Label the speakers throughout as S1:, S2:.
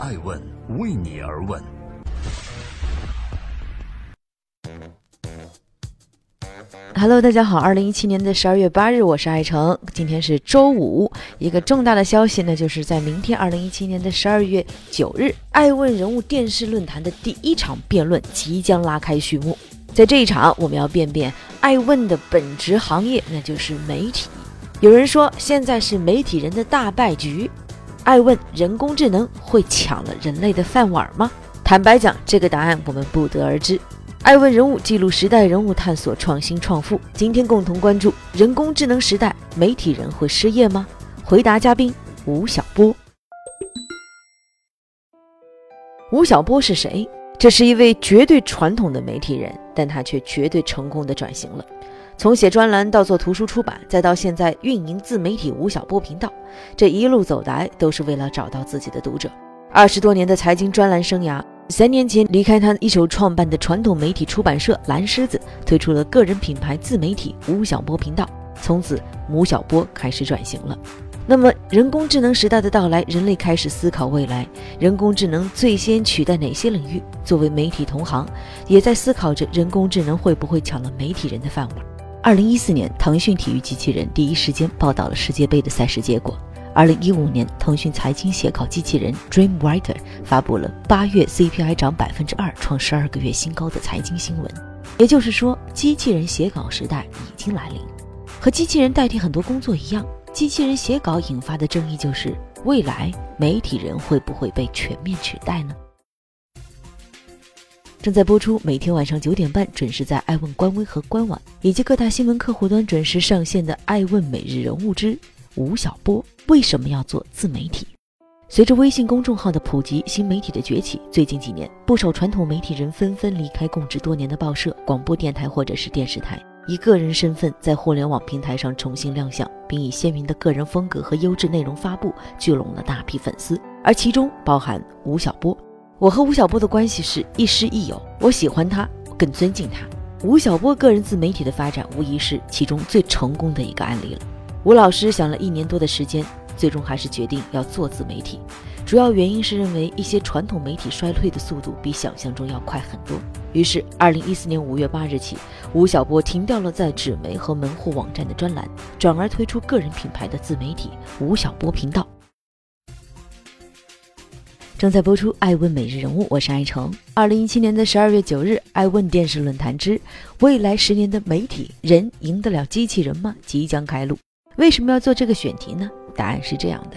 S1: 爱问为你而问。
S2: Hello，大家好，二零一七年的十二月八日，我是爱成，今天是周五。一个重大的消息呢，就是在明天二零一七年的十二月九日，爱问人物电视论坛的第一场辩论即将拉开序幕。在这一场，我们要辩辩爱问的本职行业，那就是媒体。有人说，现在是媒体人的大败局。爱问人工智能会抢了人类的饭碗吗？坦白讲，这个答案我们不得而知。爱问人物记录时代人物，探索创新创富。今天共同关注人工智能时代，媒体人会失业吗？回答嘉宾吴晓波。吴晓波是谁？这是一位绝对传统的媒体人，但他却绝对成功的转型了。从写专栏到做图书出版，再到现在运营自媒体吴晓波频道，这一路走来都是为了找到自己的读者。二十多年的财经专栏生涯，三年前离开他一手创办的传统媒体出版社蓝狮子，推出了个人品牌自媒体吴晓波频道。从此，吴晓波开始转型了。那么，人工智能时代的到来，人类开始思考未来，人工智能最先取代哪些领域？作为媒体同行，也在思考着人工智能会不会抢了媒体人的饭碗。二零一四年，腾讯体育机器人第一时间报道了世界杯的赛事结果。二零一五年，腾讯财经写稿机器人 Dreamwriter 发布了八月 CPI 涨百分之二，创十二个月新高的财经新闻。也就是说，机器人写稿时代已经来临。和机器人代替很多工作一样，机器人写稿引发的争议就是：未来媒体人会不会被全面取代呢？正在播出，每天晚上九点半准时在爱问官微和官网以及各大新闻客户端准时上线的《爱问每日人物之吴晓波为什么要做自媒体》。随着微信公众号的普及，新媒体的崛起，最近几年，不少传统媒体人纷纷离开供职多年的报社、广播电台或者是电视台，以个人身份在互联网平台上重新亮相，并以鲜明的个人风格和优质内容发布，聚拢了大批粉丝，而其中包含吴晓波。我和吴晓波的关系是亦师亦友，我喜欢他，更尊敬他。吴晓波个人自媒体的发展，无疑是其中最成功的一个案例了。吴老师想了一年多的时间，最终还是决定要做自媒体，主要原因是认为一些传统媒体衰退的速度比想象中要快很多。于是，二零一四年五月八日起，吴晓波停掉了在纸媒和门户网站的专栏，转而推出个人品牌的自媒体吴晓波频道。正在播出《爱问每日人物》，我是爱成。二零一七年的十二月九日，《爱问电视论坛之未来十年的媒体人赢得了机器人吗》即将开录。为什么要做这个选题呢？答案是这样的：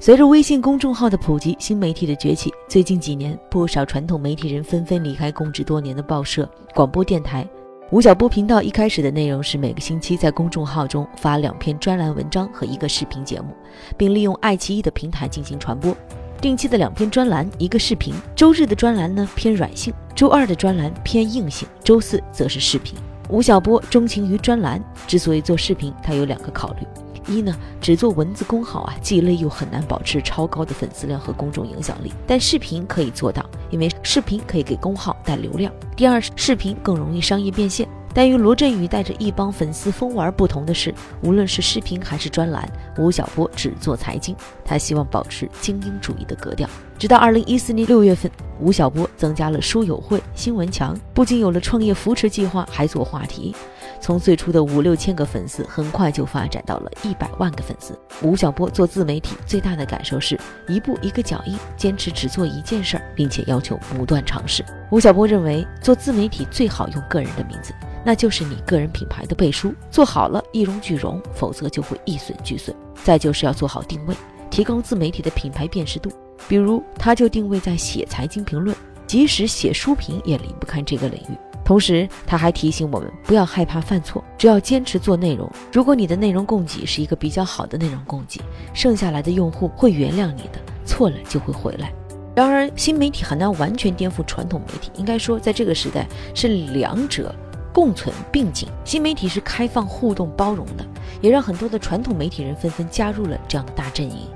S2: 随着微信公众号的普及，新媒体的崛起，最近几年，不少传统媒体人纷纷离开供职多年的报社、广播电台。吴晓波频道一开始的内容是每个星期在公众号中发两篇专栏文章和一个视频节目，并利用爱奇艺的平台进行传播。定期的两篇专栏，一个视频。周日的专栏呢偏软性，周二的专栏偏硬性，周四则是视频。吴晓波钟情于专栏，之所以做视频，他有两个考虑：一呢，只做文字公号啊，既累又很难保持超高的粉丝量和公众影响力；但视频可以做到，因为视频可以给公号带流量。第二，视频更容易商业变现。但与罗振宇带着一帮粉丝疯玩不同的是，无论是视频还是专栏，吴晓波只做财经。他希望保持精英主义的格调。直到二零一四年六月份，吴晓波增加了书友会、新闻墙，不仅有了创业扶持计划，还做话题。从最初的五六千个粉丝，很快就发展到了一百万个粉丝。吴晓波做自媒体最大的感受是一步一个脚印，坚持只做一件事儿，并且要求不断尝试。吴晓波认为，做自媒体最好用个人的名字。那就是你个人品牌的背书，做好了一荣俱荣，否则就会一损俱损。再就是要做好定位，提高自媒体的品牌辨识度。比如，他就定位在写财经评论，即使写书评也离不开这个领域。同时，他还提醒我们不要害怕犯错，只要坚持做内容。如果你的内容供给是一个比较好的内容供给，剩下来的用户会原谅你的，错了就会回来。然而，新媒体很难完全颠覆传统媒体，应该说，在这个时代是两者。共存并进，新媒体是开放、互动、包容的，也让很多的传统媒体人纷纷加入了这样的大阵营。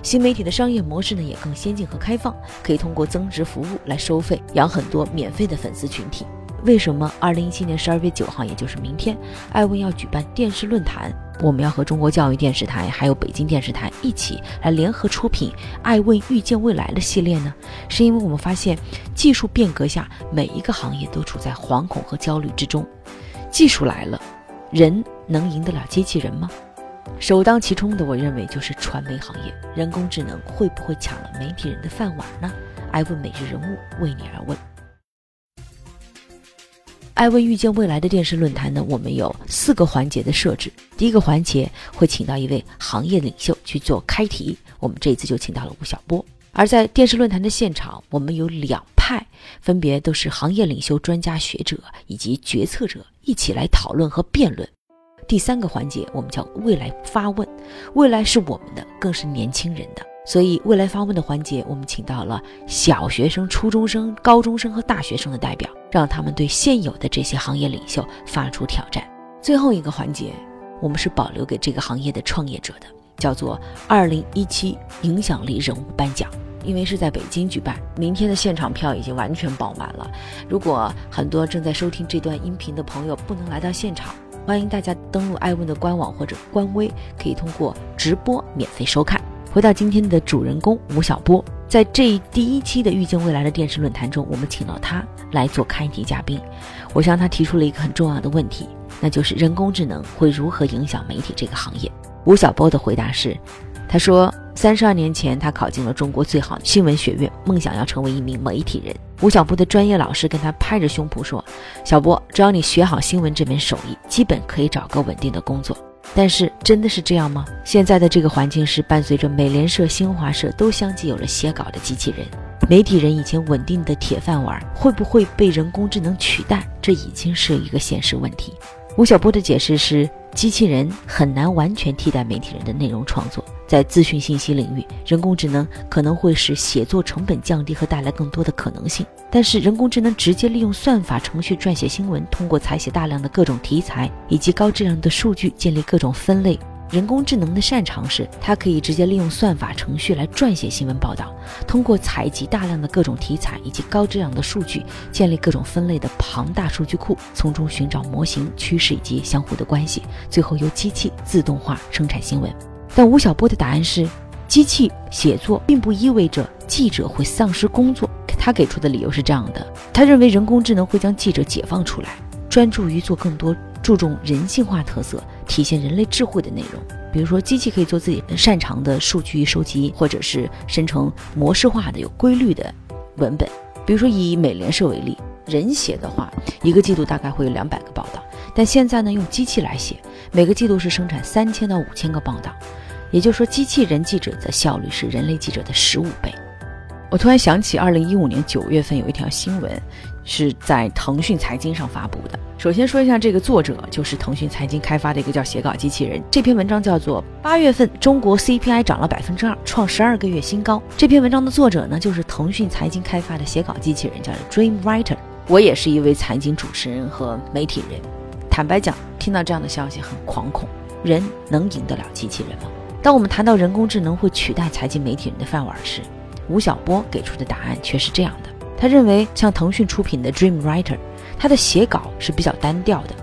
S2: 新媒体的商业模式呢也更先进和开放，可以通过增值服务来收费，养很多免费的粉丝群体。为什么二零一七年十二月九号，也就是明天，艾问要举办电视论坛？我们要和中国教育电视台还有北京电视台一起来联合出品《爱问遇见未来》的系列呢？是因为我们发现技术变革下，每一个行业都处在惶恐和焦虑之中。技术来了，人能赢得了机器人吗？首当其冲的，我认为就是传媒行业，人工智能会不会抢了媒体人的饭碗呢？爱问每日人物为你而问。爱问遇见未来的电视论坛呢，我们有四个环节的设置。第一个环节会请到一位行业领袖去做开题，我们这一次就请到了吴晓波。而在电视论坛的现场，我们有两派，分别都是行业领袖、专家学者以及决策者一起来讨论和辩论。第三个环节我们叫未来发问，未来是我们的，更是年轻人的。所以，未来发问的环节，我们请到了小学生、初中生、高中生和大学生的代表，让他们对现有的这些行业领袖发出挑战。最后一个环节，我们是保留给这个行业的创业者的，叫做“二零一七影响力人物颁奖”。因为是在北京举办，明天的现场票已经完全爆满了。如果很多正在收听这段音频的朋友不能来到现场，欢迎大家登录爱问的官网或者官微，可以通过直播免费收看。回到今天的主人公吴晓波，在这第一期的遇见未来的电视论坛中，我们请到他来做开题嘉宾。我向他提出了一个很重要的问题，那就是人工智能会如何影响媒体这个行业？吴晓波的回答是，他说三十二年前他考进了中国最好的新闻学院，梦想要成为一名媒体人。吴晓波的专业老师跟他拍着胸脯说：“小波，只要你学好新闻这门手艺，基本可以找个稳定的工作。”但是真的是这样吗？现在的这个环境是伴随着美联社、新华社都相继有了写稿的机器人，媒体人以前稳定的铁饭碗会不会被人工智能取代？这已经是一个现实问题。吴晓波的解释是。机器人很难完全替代媒体人的内容创作，在资讯信息领域，人工智能可能会使写作成本降低和带来更多的可能性。但是，人工智能直接利用算法程序撰写新闻，通过采写大量的各种题材以及高质量的数据，建立各种分类。人工智能的擅长是，它可以直接利用算法程序来撰写新闻报道，通过采集大量的各种题材以及高质量的数据，建立各种分类的庞大数据库，从中寻找模型、趋势以及相互的关系，最后由机器自动化生产新闻。但吴晓波的答案是，机器写作并不意味着记者会丧失工作。他给出的理由是这样的：他认为人工智能会将记者解放出来，专注于做更多。注重人性化特色，体现人类智慧的内容。比如说，机器可以做自己擅长的数据收集，或者是生成模式化的、有规律的文本。比如说，以美联社为例，人写的话，一个季度大概会有两百个报道，但现在呢，用机器来写，每个季度是生产三千到五千个报道。也就是说，机器人记者的效率是人类记者的十五倍。我突然想起，二零一五年九月份有一条新闻。是在腾讯财经上发布的。首先说一下这个作者，就是腾讯财经开发的一个叫写稿机器人。这篇文章叫做《八月份中国 CPI 涨了百分之二，创十二个月新高》。这篇文章的作者呢，就是腾讯财经开发的写稿机器人，叫 Dream Writer。我也是一位财经主持人和媒体人，坦白讲，听到这样的消息很惶恐。人能赢得了机器人吗？当我们谈到人工智能会取代财经媒体人的饭碗时，吴晓波给出的答案却是这样的。他认为，像腾讯出品的 Dream Writer，它的写稿是比较单调的，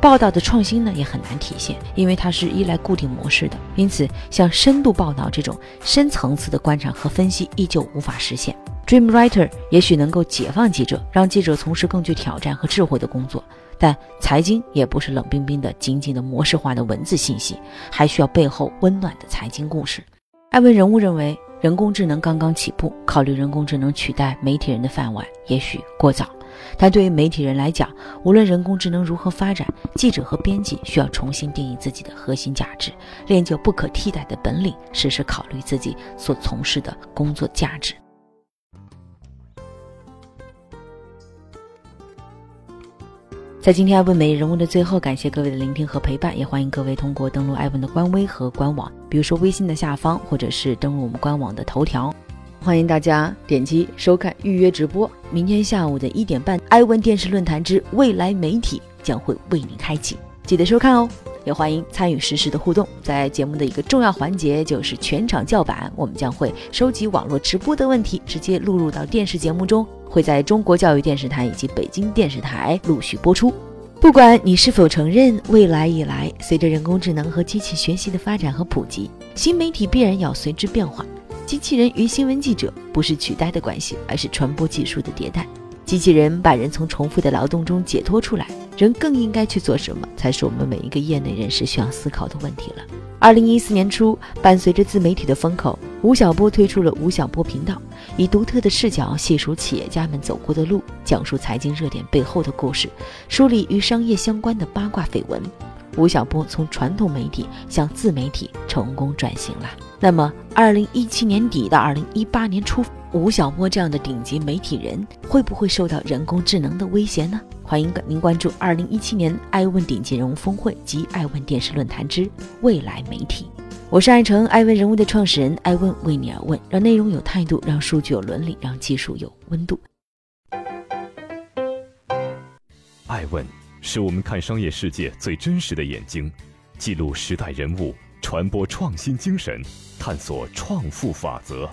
S2: 报道的创新呢也很难体现，因为它是依赖固定模式的。因此，像深度报道这种深层次的观察和分析依旧无法实现。Dream Writer 也许能够解放记者，让记者从事更具挑战和智慧的工作，但财经也不是冷冰冰的、仅仅的模式化的文字信息，还需要背后温暖的财经故事。艾文人物认为。人工智能刚刚起步，考虑人工智能取代媒体人的饭碗也许过早。但对于媒体人来讲，无论人工智能如何发展，记者和编辑需要重新定义自己的核心价值，练就不可替代的本领，时时考虑自己所从事的工作价值。在今天爱问每日人物的最后，感谢各位的聆听和陪伴，也欢迎各位通过登录爱问的官微和官网，比如说微信的下方，或者是登录我们官网的头条，欢迎大家点击收看预约直播。明天下午的一点半，爱问电视论坛之未来媒体将会为您开启，记得收看哦。也欢迎参与实时的互动，在节目的一个重要环节就是全场叫板，我们将会收集网络直播的问题，直接录入到电视节目中。会在中国教育电视台以及北京电视台陆续播出。不管你是否承认，未来以来，随着人工智能和机器学习的发展和普及，新媒体必然要随之变化。机器人与新闻记者不是取代的关系，而是传播技术的迭代。机器人把人从重复的劳动中解脱出来，人更应该去做什么，才是我们每一个业内人士需要思考的问题了。二零一四年初，伴随着自媒体的风口，吴晓波推出了吴晓波频道，以独特的视角细数企业家们走过的路，讲述财经热点背后的故事，梳理与商业相关的八卦绯闻。吴晓波从传统媒体向自媒体成功转型了。那么，二零一七年底到二零一八年初，吴晓波这样的顶级媒体人会不会受到人工智能的威胁呢？欢迎您关注二零一七年爱问顶级人物峰会及爱问电视论坛之未来媒体。我是爱成爱问人物的创始人，爱问为你而问，让内容有态度，让数据有伦理，让技术有温度。
S1: 爱问是我们看商业世界最真实的眼睛，记录时代人物，传播创新精神，探索创富法则。